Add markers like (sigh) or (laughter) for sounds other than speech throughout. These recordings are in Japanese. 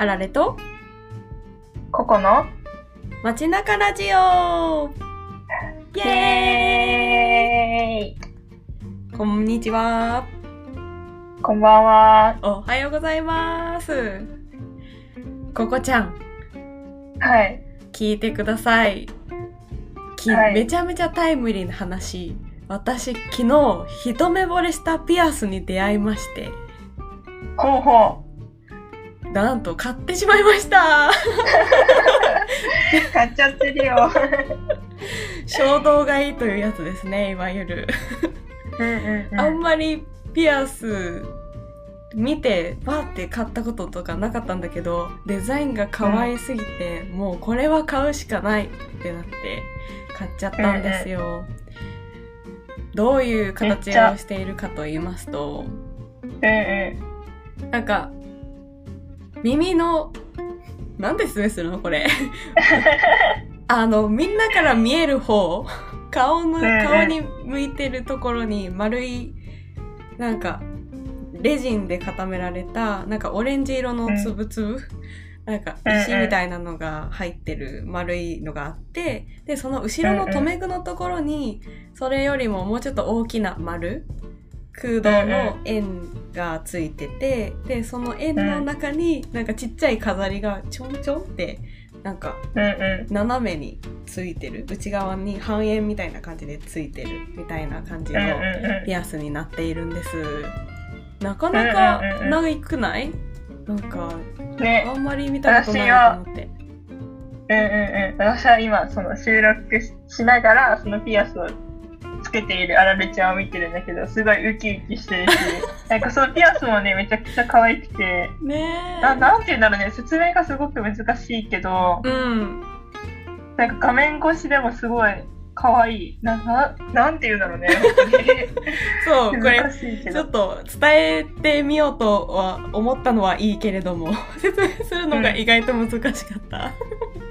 あられとここの街中ラジオイイエエーイこんにちは。こんばんは。おはようございます。ここちゃん、はい。聞いてください。きはいめちゃめちゃタイムリーな話。私、昨日、一目惚れしたピアスに出会いまして、ほうほなんと買ってしまいました。う。買っちゃってるよ。(laughs) 衝動買いというやつですね、いわゆる。うんうんうん。あんまりピアス見てバーって買ったこととかなかったんだけどデザインが可愛すぎて、もうこれは買うしかないってなって買っちゃったんですよ、どういう形めっちゃをしているかと言いますとうんうん。なんか耳のなんで説明するのこれ。あのみんなから見える方顔の顔に向いてるところに丸いなんかレジンで固められたなんかオレンジ色のつぶつぶ、なんか石みたいなのが入ってる丸いのがあってでその後ろの留め具のところにそれよりももうちょっと大きな丸空洞の円がついててでその円の中になんかちっちゃい飾りがちょんちょんってなんか。斜めについてる内側に半円みたいな感じでついてるみたいな感じうんのうんピアスになっているんですなかなかうんうんうんうん長くない？なんかうん。ね。あんまり見たことないと思ってうんうんうん。私は今、その収録ししながら、そのピアスをつけているあられちゃんを見てるんだけど、すごいウキウキしてるし、(laughs) なんかそのピアスもね、めちゃくちゃ可愛くて、ねななんて言うんだろうね、説明がすごく難しいけど、えうんなんか画面越しでもすごい可愛い。な、な、なんて言うんだろうね。(laughs) そうこれ。ちょっと伝えてみようとは思ったのはいいけれども説明するのが意外と難しかった、うん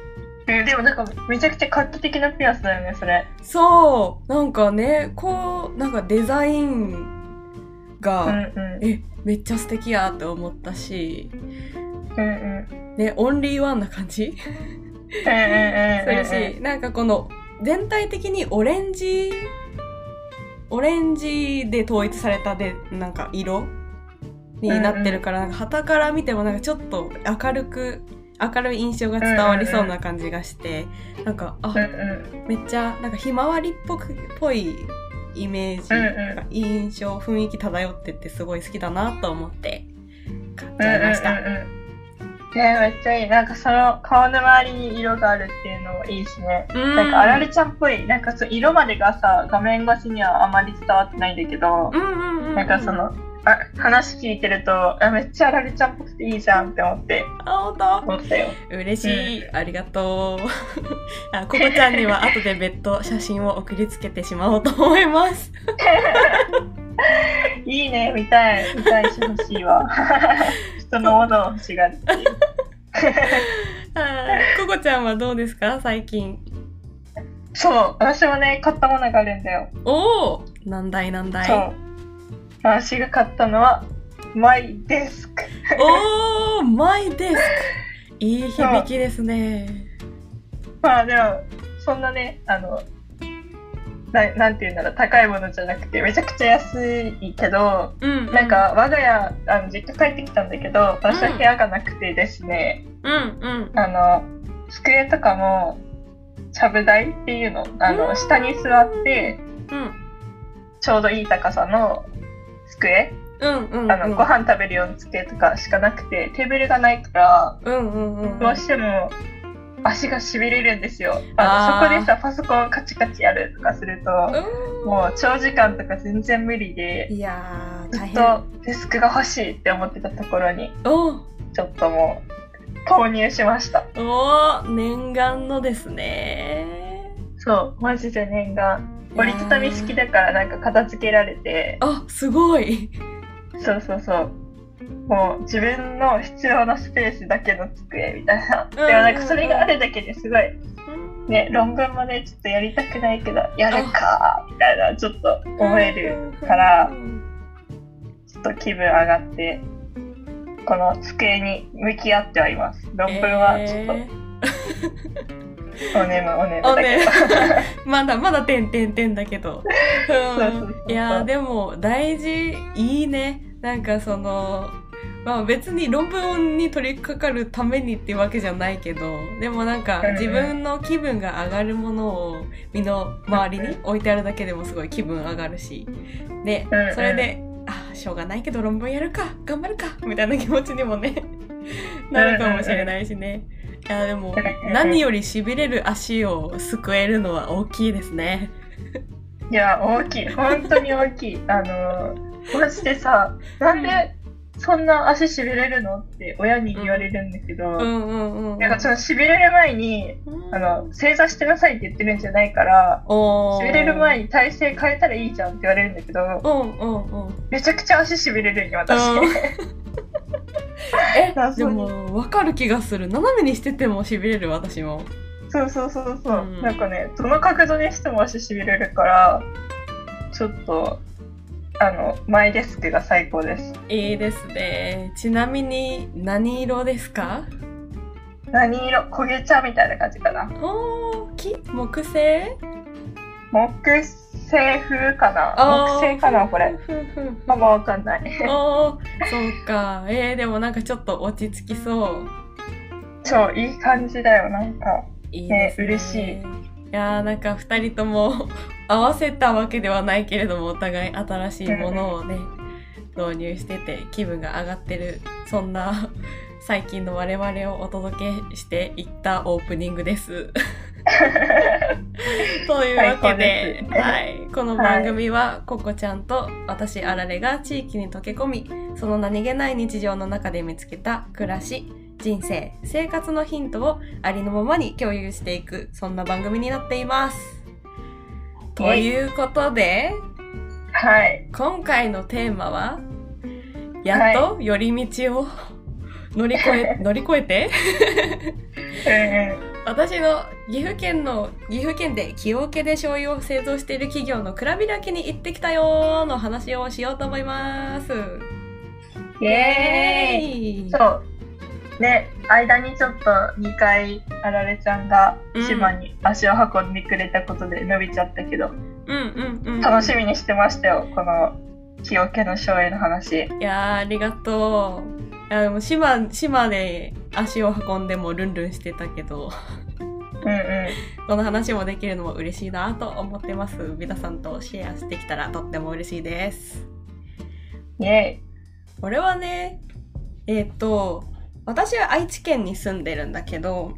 でもなんかめちゃくちゃ画期的なピアスだよね、それ。そうなんかねこうなんかデザインが、うんうん。えめっちゃ素敵やって思ったしうんうん。ねオンリーワンな感じ？うんうんうんうん。(laughs) するしなんかこの全体的にオレンジオレンジで統一されたでなんか色になってるから、なんか旗から見てもなんかちょっと明るく明るい印象が伝わりそうな感じがして、なんかあ、うんうん。めっちゃなんかひまわりっぽくぽいイメージ、うんうん印象雰囲気漂っててすごい好きだなと思って買っちゃいました、うんうんうんうん。ねめっちゃいい。なんかその顔の周りに色があるっていうのもいいしね。うんなんかあられちゃんっぽい、なんかそう色までがさ、画面越しにはあまり伝わってないんだけど、うんうんうんうんなんかその、あ話聞いてるとあ、めっちゃあられちゃんっぽくていいじゃんって思って、あ本当？思ったよ。嬉しい、ありがとう (laughs) あココちゃんには後で別途写真を送りつけてしまおうと思います (laughs) いいね、見たい、見たいし欲しいわ。(laughs) 人のものを欲しがるっていう。はいココちゃんはどうですか？最近そう、私もね、買ったものがあるんだよ。おお何台何台そう。私が買ったのは、マイデスク。おおマイデスク。(laughs) いい響きですね。まあでも、そんなね、あの、ななんて言うんだろう、高いものじゃなくて、めちゃくちゃ安いけど、うんなんか我が家、あの実家帰ってきたんだけど、私は部屋がなくてですね、うんうん。あの、机とかも、ちゃぶ台っていうの、あの、うん。下に座って、うん。ちょうどいい高さの机、うんうんうん。あの、ご飯食べるような机とかしかなくて、テーブルがないから、うんうんうんどうしても足がしびれるんですよ。あーあのそこでさ、パソコンカチカチやるとかすると、うん。もう長時間とか全然無理で、いやーずっとデスクが欲しいって思ってたところに、お。ちょっともう、購入しました。おー念願のですね。そう、マジで念願。折りたたみ式だからなんか片付けられて、あすごい。そうそうそう。もう自分の必要なスペースだけの机みたいな。でもなんかそれがあるだけですごい、ね、論文もね、ちょっとやりたくないけど、やるかみたいな、ちょっと思えるから、ちょっと気分上がってこの机に向き合ってはいます。論文はちょっと、えおねむおねむーおだけねど。(laughs) まだまだ点点点だけど。いやーでも大事。いいね。なんかそのまあ別に論文に取り掛かるためにっていうわけじゃないけど。でもなんか自分の気分が上がるものを身の周りに置いてあるだけでもすごい気分上がるし。でうんうん。それであしょうがないけど論文やるか。頑張るか。みたいな気持ちにもね (laughs) なるかもしれないしねいやでもうん何より痺れる足を救えるのは大きいですねいや、大きい。本当に大きい。(laughs) あの、マジでさ、なんでそんな足しびれるのって親に言われるんだけど、うんうんうんなんかそのしびれる前に、あの、正座してなさいって言ってるんじゃないから、しびれる前に体勢変えたらいいじゃんって言われるんだけど、うんうんうん。めちゃくちゃ足しびれるんよ、私。でも、わかる気がする。斜めにしてても痺れる、私も。そうそうそうそう、うんなんかね、どの角度にしても足しびれるから、ちょっと、あの、マイデスクが最高です。いいですね。ちなみに、何色ですか？何色？焦げ茶みたいな感じかな。おー、木？木製木製風かな？木製かな？これ。まあまあわかんない。そうか。えー、でもなんかちょっと落ち着きそう。超いい感じだよ、なんか。いいね。ね嬉しいいやーなんか二人とも合わせたわけではないけれどもお互い新しいものをね導入してて気分が上がってるそんな (laughs) 最近の我々をお届けしていったオープニングです。(laughs) というわけで、はい、この番組はココちゃんと私あられが地域に溶け込みその何気ない日常の中で見つけた暮らし人生生活のヒントをありのままに共有していくそんな番組になっています。ということではい。今回のテーマはやっと寄り道を乗り越え乗り越えて？私の岐阜県の岐阜県で木桶で醤油を製造している企業の蔵開きに行ってきたよーの話をしようと思います。イエーイイそう。ね、間にちょっと2回あられちゃんが島に足を運んでくれたことで伸びちゃったけど、うんうんうん。楽しみにしてましたよ、この木桶の省エの話。いやーありがとう。いやでも島島で足を運んでもルンルンしてたけど、うんうん。この話もできるのも嬉しいなと思ってます。皆さんとシェアしてきたらとっても嬉しいです。イエこれはね、えっ、と、私は愛知県に住んでるんだけど、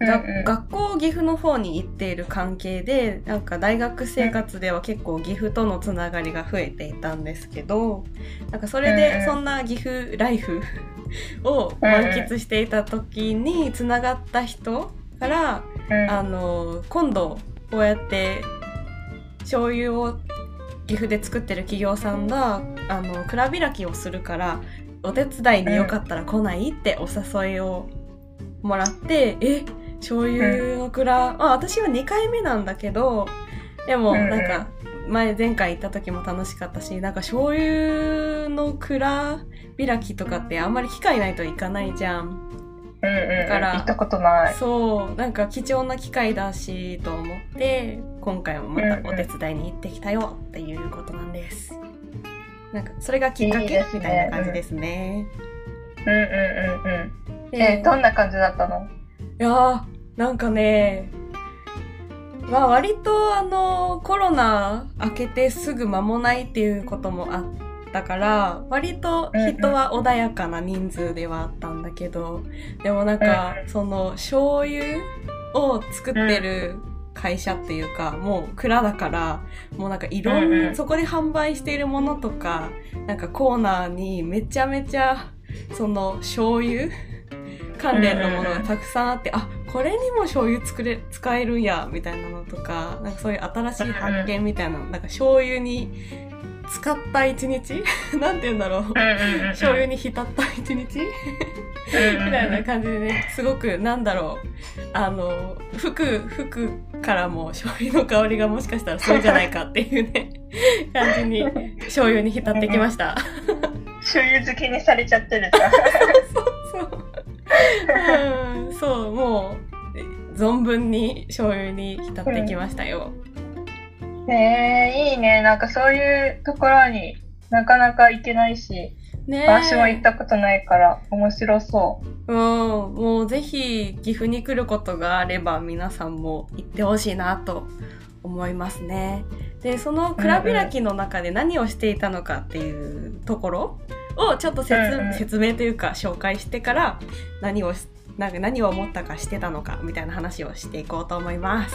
うんうん。学校岐阜の方に行っている関係でなんか大学生活では結構岐阜とのつながりが増えていたんですけどなんかそれでそんな岐阜ライフ (laughs) を満喫していた時につながった人からうん。あの今度こうやって醤油を岐阜で作ってる企業さんがあの蔵開きをするからお手伝いによかったら来ないってお誘いをもらって、え醤油の蔵、あ私は2回目なんだけどでもなんか前前回行った時も楽しかったしなんか醤油の蔵開きとかってあんまり機会ないといかないじゃん。うんうん。だから行ったことない。そうなんか貴重な機会だしと思って今回もまたお手伝いに行ってきたよっていうことなんです。なんかそれがきっかけみたいな感じですね。うんうんうんうん。でえーどんな感じだったの？いやーなんかねまあ割とあのコロナ明けてすぐ間もないっていうこともあったから割と人は穏やかな人数ではあったんだけど、でもなんか、うんその醤油を作ってる会社っていうか、もう蔵だからもうなんかいろんな、そこで販売しているものとかなんかコーナーにめちゃめちゃその醤油関連のものがたくさんあって、あこれにも醤油作れ使えるんやみたいなのとかなんかそういう新しい発見みたいなの、なんか醤油に使った一日？(laughs) なんて言うんだろう。醤油に浸った一日？みたいな感じでねすごくなんだろう。あの服服からも醤油の香りがもしかしたらするんじゃないかっていうね感じに (laughs) 醤油に浸ってきました。醤油漬けにされちゃってるじゃん。(laughs) そうん、そう、もう、存分に醤油に浸ってきましたよ。ねえ、いいね。なんかそういうところになかなか行けないし、ね私も行ったことないから面白そう。うん、もうぜひ岐阜に来ることがあれば皆さんも行ってほしいなと思いますね。で、その蔵開きの中で何をしていたのかっていうところをちょっと説,、うんうん。説明というか紹介してから何をしなんか何を思ったかしてたのかみたいな話をしていこうと思います。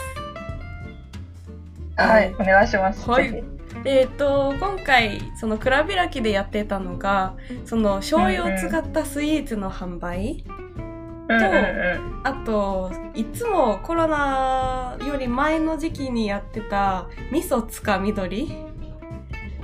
はい、お願いします。はい。えっと、今回その蔵開きでやってたのがその醤油を使ったスイーツの販売、ひうんうんうん。あといつもコロナより前の時期にやってた味噌つかみ取り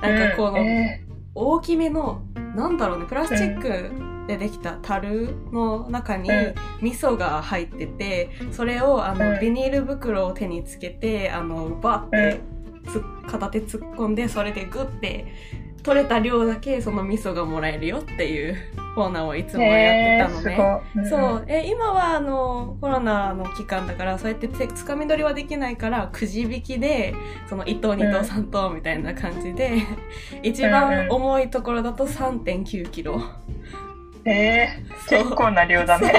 なんかこのうん。え大きめのなんだろうねプラスチックでできた樽の中にうん。味噌が入っててそれをあのうん。ビニール袋を手につけてあのバッてつ片手突っ込んでそれでグッて取れた量だけその味噌がもらえるよっていうコーナーをいつもやってたのね。うん、そう。え今はあのコロナの期間だからそうやってつかみ取りはできないからくじ引きでその1等2等3等みたいな感じで、うん、一番重いところだと3.9キロ。えー、結構な量だね。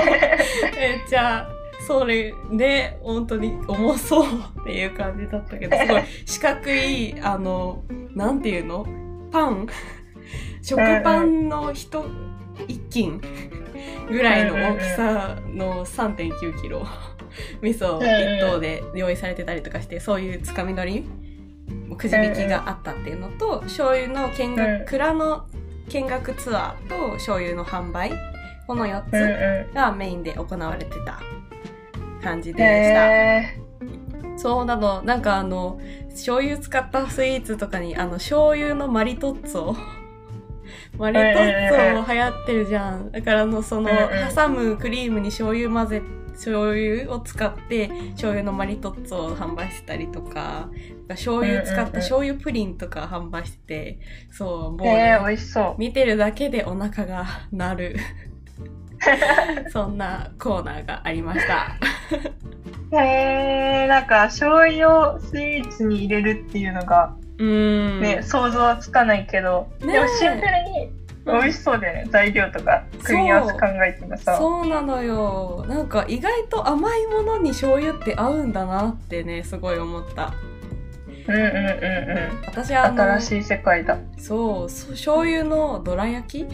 え、(laughs) じゃあそれで本当に重そうっていう感じだったけど (laughs) すごい。四角いあのなんていうの？パン？食パンの人、うん一斤ぐらいの大きさの3.9キロ。味噌1頭で用意されてたりとかしてそういうつかみ取りくじ引きがあったっていうのと醤油の見学蔵の見学ツアーと醤油の販売この4つがメインで行われてた感じでした。そうなの。なんかあの醤油使ったスイーツとかにあの醤油のマリトッツォマリトッツォも流行ってるじゃん。だからあの、その挟むクリームに醤油混ぜ、醤油を使って、醤油のマリトッツォを販売してたりとか、醤油使った醤油プリンとか販売してて、そう、もー、うね、えー、美味しそう。見てるだけでお腹が鳴る。(laughs) そんなコーナーがありました。へえー、なんか醤油をスイーツに入れるっていうのがうーん。ね、想像はつかないけど、ねえでもシンプルに美味しそうだよね、材料とか組み合わせ考えてもさ。そうなのよ。なんか意外と甘いものに醤油って合うんだなってね、すごい思った。うんうんうんうん。私あの、新しい世界だ。そう、そう醤油のどら焼き？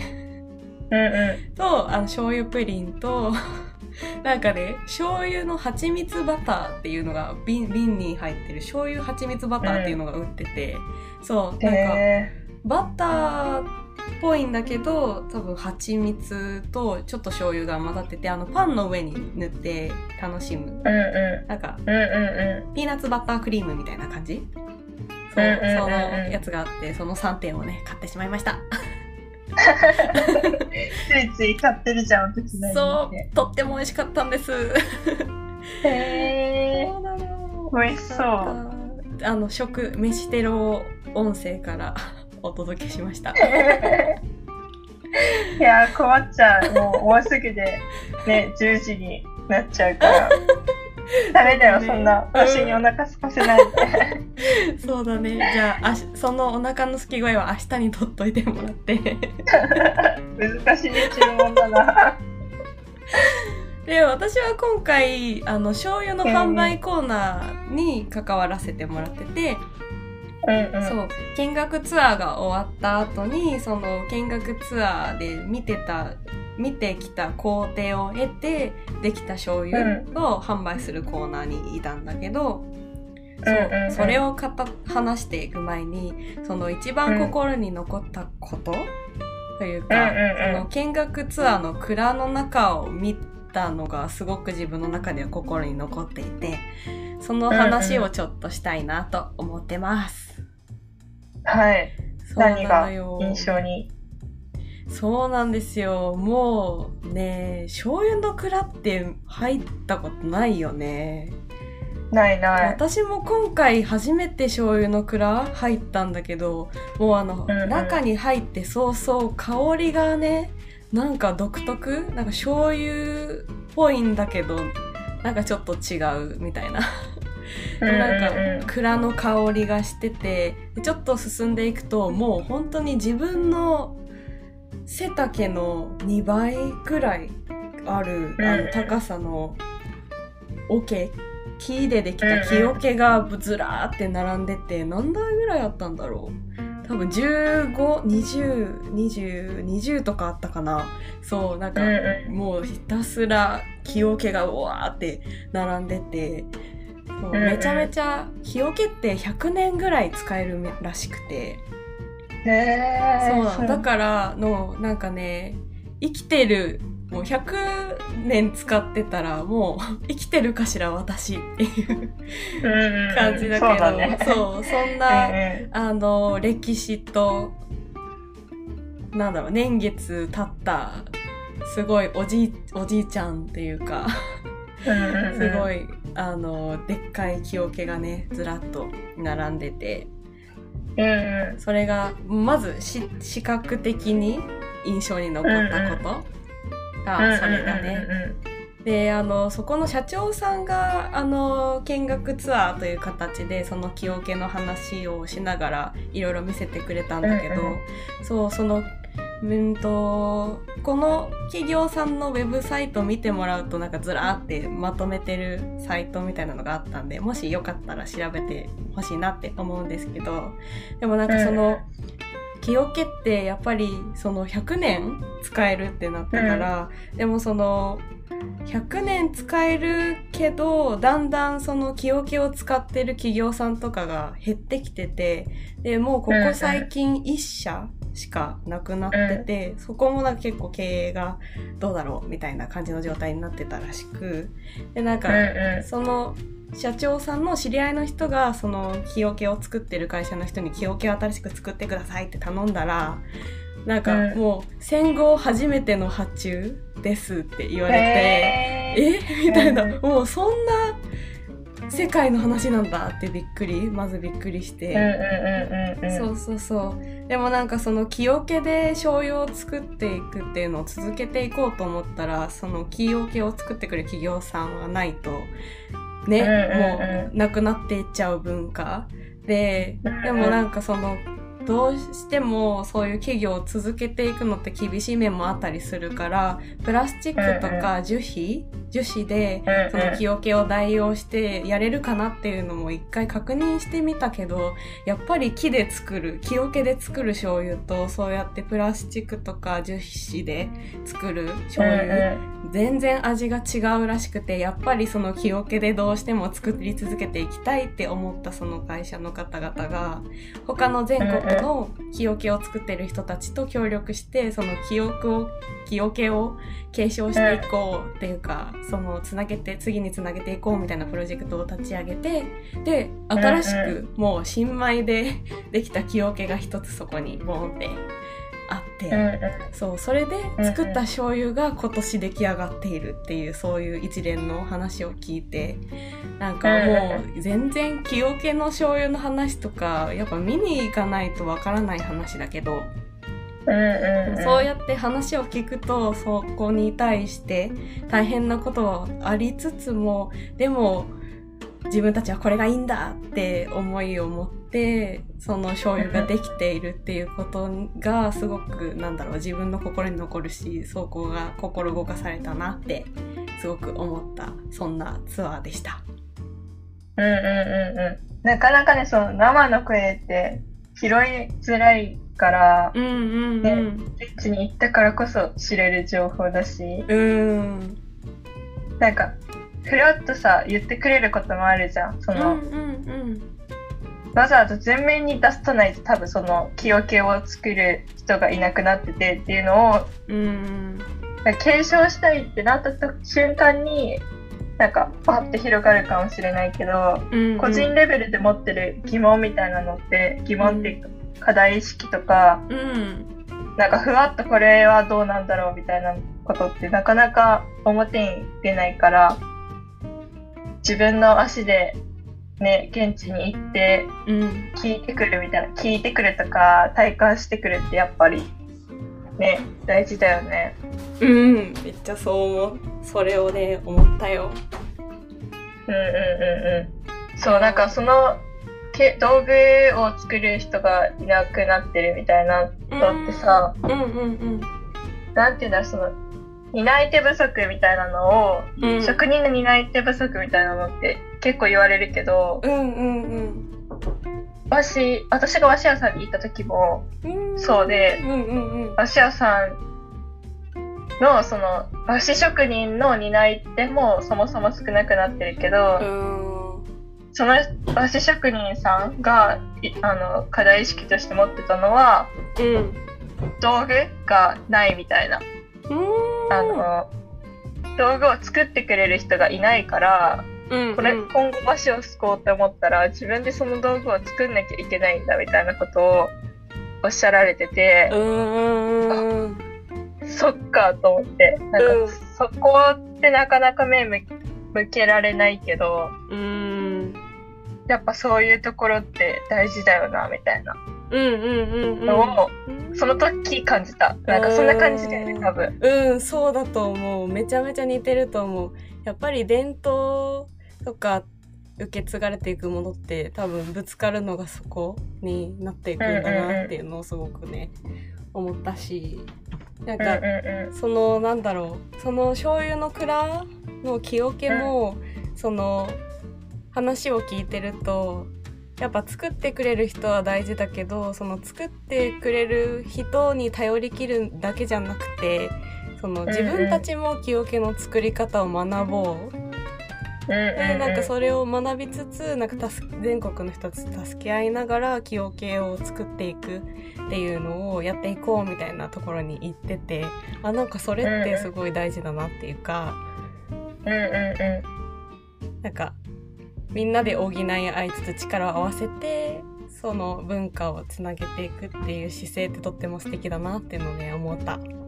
うんうと、あの、醤油プリンと、なんかね、醤油の蜂蜜バターっていうのが瓶、瓶に入ってる醤油蜂蜜バターっていうのが売ってて、そう、ん。なんか、へバターっぽいんだけど、多分蜂蜜とちょっと醤油が混ざってて、あの、パンの上に塗って楽しむ。ーうんうなんか、ん。うんうんうピーナッツバタークリームみたいな感じ？そう、うんうんうんうんそのやつがあって、その3点をね、買ってしまいました。ん。ついつい買ってるじゃん、私のそう、とっても美味しかったんです。へそうなの。美味しそうあの、食、飯テロ音声から (laughs) お届けしました。ー。(laughs) いやー、困っちゃう。もう、もうすぐで、ね、10時になっちゃうから。ダメだよ、ねそんな。私にお腹空かせないで。そうだね。じゃあ、あしそのお腹のすき声は明日にとっといてもらって。難しい注文だな。で、私は今回、あの、醤油の販売コーナーに関わらせてもらってて、うんうん。そう、見学ツアーが終わった後に、その見学ツアーで見てた、見てきた工程を得て、できた醤油を販売するコーナーにいたんだけど、そうそれをかた話していく前に、その一番心に残ったこと、というか、その見学ツアーの蔵の中を見たのがすごく自分の中では心に残っていて、その話をちょっとしたいなと思ってます。はい。そうな何がのよ印象に？そうなんですよ。もうね、醤油の蔵って入ったことないよね。ないない。私も今回初めて醤油の蔵入ったんだけどもうあの、うんうん中に入って早々香りがねなんか独特？なんか醤油っぽいんだけどなんかちょっと違うみたいななんか蔵の香りがしててでちょっと進んでいくともう本当に自分の背丈の2倍くらいあるあの高さの桶。木でできた木桶がずらーって並んでて何台ぐらいあったんだろう。多分15202020とかあったかな。そうなんかもうひたすら木桶がうわーって並んでて。そうめちゃめちゃ木桶って100年ぐらい使えるらしくてそうだ。からのなんかね生きてるもう100年使ってたらもう (laughs) 生きてるかしら私っていう感じだけど、そうだね。そうそんな、うんうん。あの歴史となんだろう年月経ったすごいおじいおじいちゃんっていうか (laughs) すごい。いあのでっかい木桶がねずらっと並んでてそれがまずし視覚的に印象に残ったことがそれだね。であのそこの社長さんがあの見学ツアーという形でその木桶の話をしながらいろいろ見せてくれたんだけど、うんうん。そうそのうんとこの企業さんのウェブサイト見てもらうとなんかずらーってまとめてるサイトみたいなのがあったんでもしよかったら調べてほしいなって思うんですけどでもなんかその、木桶ってやっぱりその100年使えるってなったから、でもその100年使えるけどだんだんその木桶を使ってる企業さんとかが減ってきててでもうここ最近1社しかなくなってて、そこもなんか結構経営がどうだろうみたいな感じの状態になってたらしくでなんか、うんうん。その社長さんの知り合いの人がその木桶を作ってる会社の人に木桶を新しく作ってくださいって頼んだらなんかうん。もう戦後初めての発注ですって言われて、え？みたいな。うん。もうそんな世界の話なんだってびっくりまずびっくりして。そうそうそう。でもなんかその木桶で醤油を作っていくっていうのを続けていこうと思ったらその木桶を作ってくる企業さんはないとね、もうなくなっていっちゃう文化ででもなんかそのどうしてもそういう企業を続けていくのって厳しい面もあったりするからプラスチックとか樹脂樹脂でその木桶を代用してやれるかなっていうのも一回確認してみたけどやっぱり木で作る木桶で作る醤油とそうやってプラスチックとか樹脂で作る醤油、全然味が違うらしくてやっぱりその木桶でどうしても作り続けていきたいって思ったその会社の方々が他の全国の木桶を作ってる人たちと協力してその記憶を木桶を継承していこうっていうかそのつなげて次につなげていこうみたいなプロジェクトを立ち上げてで新しくもう新米で (laughs) できた木桶が一つそこにボンってあって。うんうんそうそれで作った醤油が今年出来上がっているっていうそういう一連の話を聞いてなんかもう全然木桶の醤油の話とかやっぱ見に行かないとわからない話だけどうんうんうん。そうやって話を聞くとそこに対して大変なことはありつつもでも自分たちはこれがいいんだって思いを持ってその醤油ができているっていうことがすごくなんだろう自分の心に残るしそこが心動かされたなってすごく思ったそんなツアーでした。うんうんうんうん。なかなかね、その生の声って拾いづらいから、うんうんね現地に行ったからこそ知れる情報だし、うん。うん。なんか、ふらっとさ、言ってくれることもあるじゃん。その、うんうんうん。わざわざ前面に出さないと多分その木桶を作る人がいなくなっててっていうのをうん継承したいってなったと瞬間になんかパッて広がるかもしれないけど、うん。個人レベルで持ってる疑問みたいなのって疑問っていうか課題意識とかうん。なんかふわっとこれはどうなんだろうみたいなことってなかなか表に出ないから自分の足でね、現地に行ってうん。聞いてくるみたいな、聞いてくるとか体感してくるってやっぱりね、大事だよね。うん。めっちゃそう思う。それをね、思ったよ。うんうんうんうん。そう、なんかそのけ道具を作る人がいなくなってるみたいなのってさ、うんうんなんていうんだ、その、担い手不足みたいなのを、うん。うん。職人の担い手不足みたいなのって結構言われるけど、うんうん私、私が和紙屋さんに行った時もうん。うん。そうで、うんうんうん。和紙屋さんの、その、和紙職人の担い手もそもそも少なくなってるけど、うん。その和紙職人さんが、いあの、課題意識として持ってたのは、うん。道具がないみたいな。うん。あの、道具を作ってくれる人がいないから、うん、これ、うん今後和紙をすこうって思ったら、自分でその道具を作んなきゃいけないんだみたいなことをおっしゃられてて、うんうんそっかと思って、なんか、うん。そこってなかなか目向向けられないけど、うんやっぱそういうところって大事だよな、みたいな。うんうんうんうん。のを、うんその時感じた。なんかそんな感じだよね、多分。うんそうだと思う。めちゃめちゃ似てると思う。やっぱり伝統とか受け継がれていくものって多分ぶつかるのがそこになっていくんだなっていうのをすごくね思ったし。なんうんか。そのなんだろう。その醤油の蔵の木桶も、その話を聞いてるとやっぱ作ってくれる人は大事だけどその作ってくれる人に頼りきるだけじゃなくてその自分たちも木桶の作り方を学ぼう、でなんかそれを学びつつなんか助全国の人と助け合いながら木桶を作っていくっていうのをやっていこうみたいなところに行っててあなんかそれってすごい大事だなっていうかうんうんうなんかみんなで補い合いつつ力を合わせてその文化をつなげていくっていう姿勢ってとっても素敵だなっていうのをね思った。ん。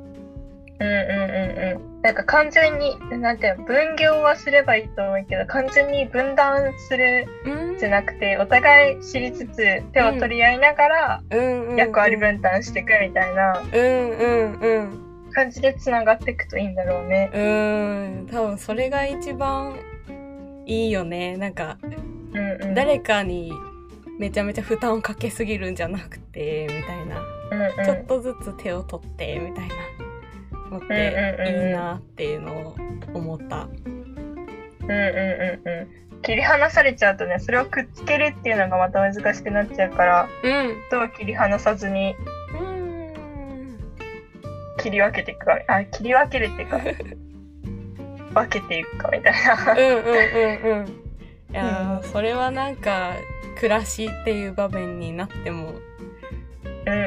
うんうんうんうん。なんか完全に、なんていうの、分業はすればいいと思うけど、完全に分断するうんじゃなくて、お互い知りつつ手を取り合いながら役割分担していくみたいなうんうんうん感じでつながっていくといいんだろうね。うーん多分それが一番いいよね。なんかうんうん。誰かにめちゃめちゃ負担をかけすぎるんじゃなくてみたいな。うんうん、ちょっとずつ手を取ってみたいな。のっていいなっていうのを思った。うんうんうんうん。切り離されちゃうとね、それをくっつけるっていうのがまた難しくなっちゃうから、うん。どう切り離さずにうん。切り分けていくか、あ、切り分けるっていうか、(laughs) 分けていくかみたいな。うんうんうんうん。いやーうんそれはなんか暮らしっていう場面になっても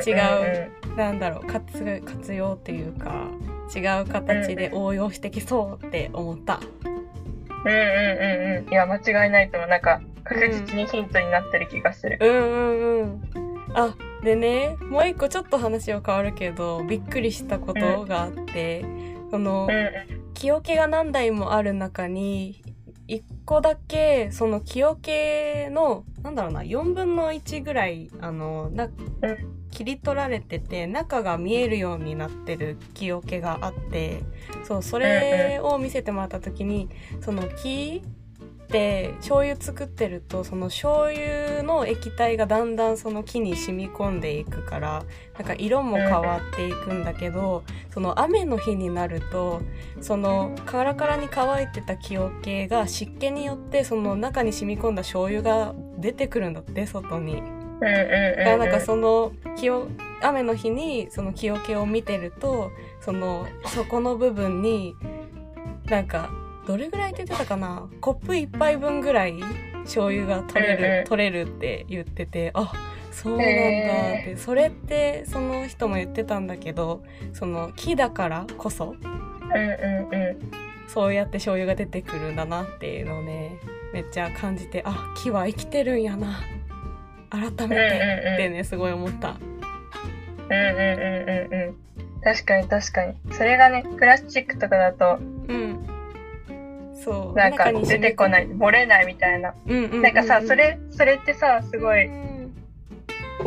違うなんだろう活活用っていうか違う形で応用してきそうって思った。うんうんうんうん。いや、間違いないと思う。なんか、確実にヒントになってる気がする。うんうんうん。あでねもう一個ちょっと話は変わるけどびっくりしたことがあって、そのうんうん。木桶が何台もある中に1個だけその木桶のなんだろうな4分の1ぐらいあのな切り取られてて中が見えるようになってる木桶があってそうそれを見せてもらった時にその木って醤油作ってるとその醤油の液体がだんだんその木に染み込んでいくからなんか色も変わっていくんだけどその雨の日になるとそのカラカラに乾いてた木桶が湿気によってその中に染み込んだ醤油が出てくるんだって外に。だからなんかその気を雨の日にその木桶を見てるとその底の部分になんかどれぐらいって言ってたかな？コップ一杯分ぐらい醤油が取れる、取れるって言っててあそうなんだって、へそれってその人も言ってたんだけどその木だからこそうんうんうん。そうやって醤油が出てくるんだなっていうのをねめっちゃ感じてあ木は生きてるんやな改めてってねすごい思った。うんうんうんうんうん。確かに確かに。それがね、プラスチックとかだと、うん。そう。なんか出てこない、漏れないみたいな。なんかさ、それ、それってさ、すごい、うん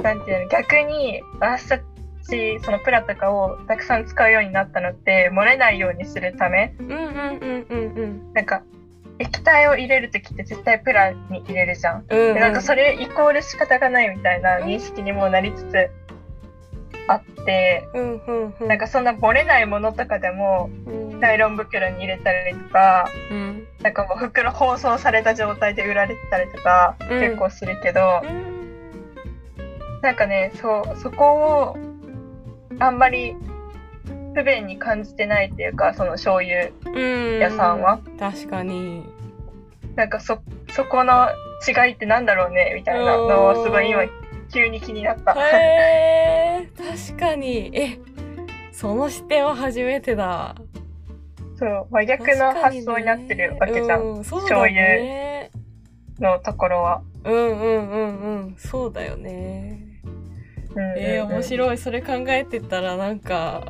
なんていうの、逆に、私たち、そのプラとかをたくさん使うようになったのって、漏れないようにするため、うんうんうんうんうん。なんか、液体を入れるときって絶対プラに入れるじゃん。うんうん、でなんかそれイコール仕方がないみたいな認識にもなりつつあって、うんうんうん。なんかそんな漏れないものとかでも、うん、ナイロン袋に入れたりとか、うん。なんかもう袋包装された状態で売られてたりとか、うん結構するけど、うんなんかね、そう、そこを、あんまり不便に感じてないっていうか、その醤油うん。屋さんは。確かに。なんかそ、そこの違いってなんだろうね、みたいなのをすごい今、急に気になった。へえ確かに。え、その視点は初めてだ。そう、真逆の発想になってるわけじゃん。うん、そうだ醤ね。のところは。うんうんうんうん。そうだよね。うんうんうんえー、面白い。それ考えてたらなんか、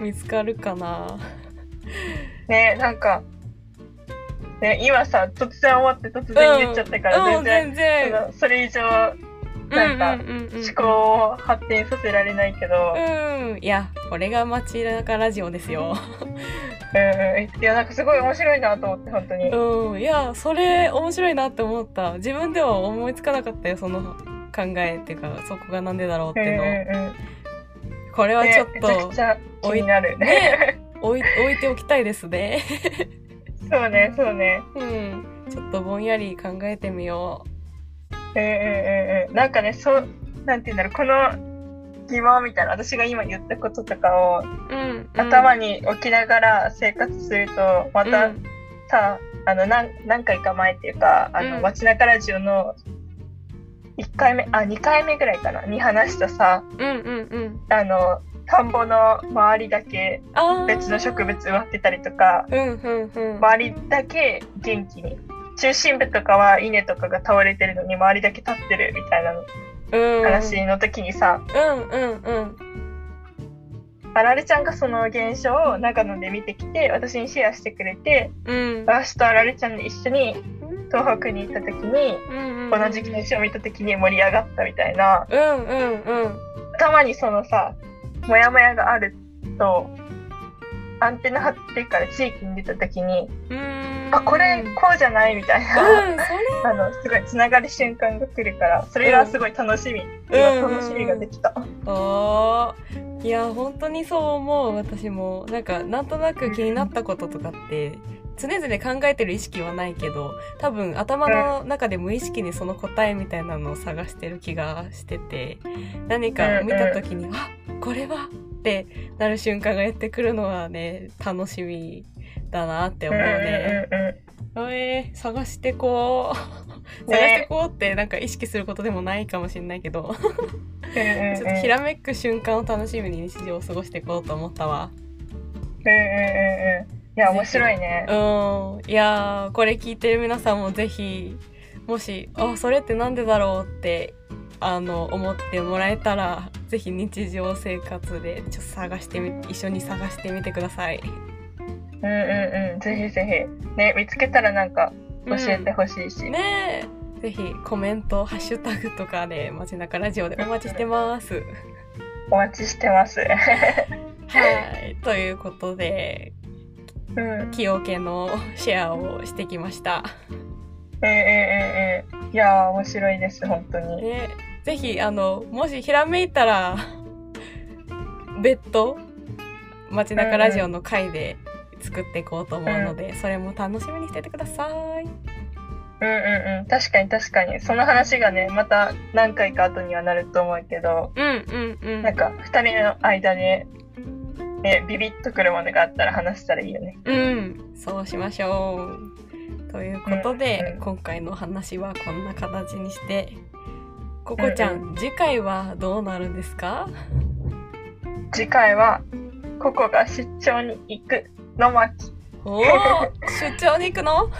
見つかるかな。(laughs) ね、なんか、ね、今さ、突然思って突然言っちゃったから、うん、全然、全然。それ以上なんか思考を発展させられないけど、うん。いや、これが街中ラジオですよ。うん、いや、なんかすごい面白いなと思って、本当に。うん。いや、それ面白いなって思った。自分では思いつかなかったよ、その考えっていうか、そこがなんでだろうっていうの。うんうんこれはちょっねめちゃとくちゃ気になる。ね置い置いておきたいですね。そうね、そうね。うん。ちょっとぼんやり考えてみよううんうんうん。なんかね、そう、なんて言うんだろう、この疑問みたいな、私が今言ったこととかをう。うん。頭に置きながら生活すると、またうんさ、あの何何回か前っていうかあの、うん街中ラジオの1回目あ2回目ぐらいかなに話したさうんうんうん。あの田んぼの周りだけ。別の植物植わってたりとかうんうんうん。周りだけ元気に中心部とかは稲とかが倒れてるのに周りだけ立ってるみたいな。話の時にさ、うんうんうん。あられちゃんがその現象を長野で見てきて私にシェアしてくれてうん。私とあられちゃんで一緒に東北に行った時にうんうん。この時期の詩を見た時に盛り上がったみたいなうんうんうん。頭にそのさモヤモヤがあるとアンテナ張ってから地域に出た時にうん。あこれこうじゃないみたいうん、な、それ。(laughs) あのすごいつながる瞬間が来るからそれがすごい楽しみ、今楽しみができた、あーいや本当にそう思う私もなんかなんとなく気になったこととかって常々考えてる意識はないけど多分頭の中で無意識にその答えみたいなのを探してる気がしてて何か見た時に「あこれは!」ってなる瞬間がやってくるのはね楽しみだなって思うね。うんうんうんえー、探してこう。ね。探してこうってなんか意識することでもないかもしれないけど。ちょっとひらめく瞬間を楽しみに日常を過ごしていこうと思ったわ。うんうんうんうん。いや面白いね。うん。いやー、これ聞いてる皆さんもぜひ、もし、あ、それってなんでだろうって、あの、思ってもらえたら、ぜひ日常生活でちょっと探してみ、一緒に探してみてください。うんうんうんぜひぜひね見つけたらなんか教えてほしいし、うんねえ。ぜひコメント、ハッシュタグとかで、街中ラジオでお待ちしてます。お待ちしてます (laughs) はい。ということで、うん崎陽家のシェアをしてきました。ええええええいやー面白いです本当にね、ぜひ、あの、もしひらめいたら、別途、街中ラジオの回で作っていこうと思うので、それも楽しみにしててください。うんうんうん確かに確かにその話がねまた何回か後にはなると思うけどうんうんうん。なんか二人の間で、ね、ビビッとくるものがあったら話したらいいよねうん、そうしましょう。ということで、うんうん今回の話はこんな形にして、ココちゃん、次回はどうなるんですか？次回はココが出張に行くの巻。おお (laughs) 出張に行くの？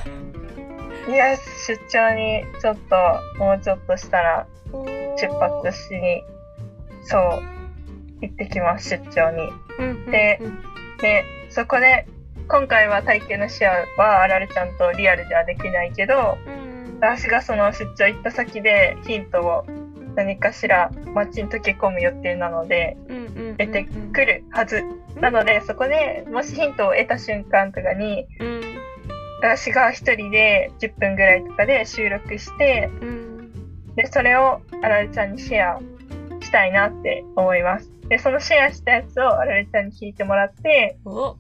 いや出張にちょっともうちょっとしたら出発しにそう行ってきます出張に。うんうんうん。ででそこで今回は体験のシェアはあられちゃんとリアルではできないけど、うん。私がその出張行った先でヒントを何かしら街に溶け込む予定なので。出てくるはず。なのでそこでもしヒントを得た瞬間とかにうん。私が一人で10分ぐらいとかで収録してうん。でそれをあられちゃんにシェアしたいなって思います。でそのシェアしたやつをあられちゃんに聞いてもらってお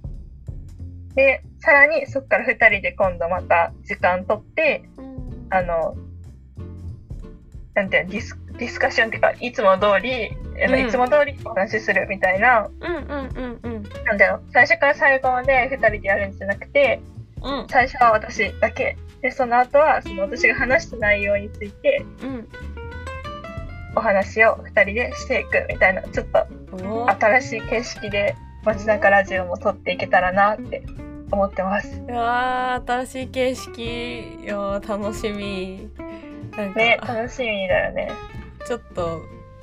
でさらにそこから2人で今度また時間取ってうん。あの、なんていうのディスディスカッションっていうか、いつも通り、うんいつも通りお話しするみたいな、うんうんうんうん。なんだよ、最初から最後まで2人でやるんじゃなくて、うん。最初は私だけ。で、その後は、その私が話した内容について、うん。お話を2人でしていくみたいな、ちょっとお新しい形式で街中ラジオも撮っていけたらなって思ってます。うわー、新しい形式。いやー、楽しみ。なんか、ね、楽しみだよね。ちょっと、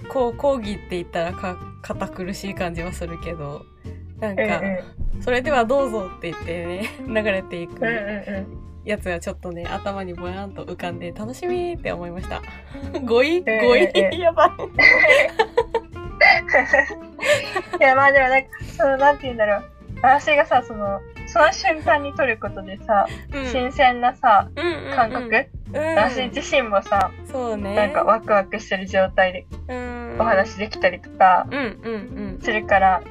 こう、講義って言ったらか、堅苦しい感じはするけど、なんうんか、それではどうぞって言ってね、(laughs) 流れていくうん。うんうんうん。やつがちょっとね、頭にぼやんと浮かんで楽しみって思いました。(laughs) 語彙うんうん語彙うん (laughs) やばい。いやまあでもなんかそのなんて言うんだろう私がさそのその瞬間に撮ることでさ、新鮮なさうんうんうん。感覚、うん、私自身もさそうね。なんかワクワクしてる状態でうん、お話できたりとかうんうんするから、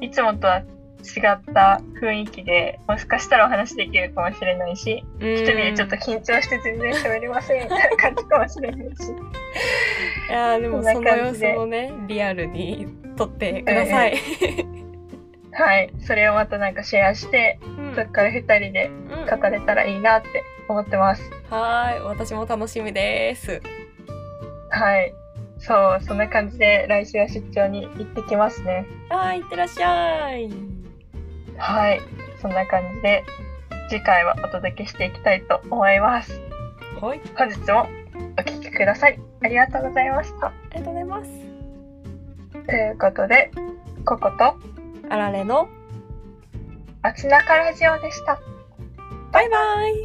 いつもとは違った雰囲気でもしかしたらお話できるかもしれないしうん。一人でちょっと緊張して全然喋れませんみたいな感じかもしれないし。いやーでもその様子をね、リアルに撮ってください。はいそれをまたなんかシェアしてうんそっから二人でうん語れたらいいなって思ってます。はーい、私も楽しみです。はい。そう、そんな感じで来週は出張に行ってきますね。はーい、いってらっしゃい。はい。そんな感じで次回はお届けしていきたいと思います。はい、本日もお聞きください。ありがとうございました。ありがとうございます。ということで、ココとあられの街中ラジオでした。バイバイ。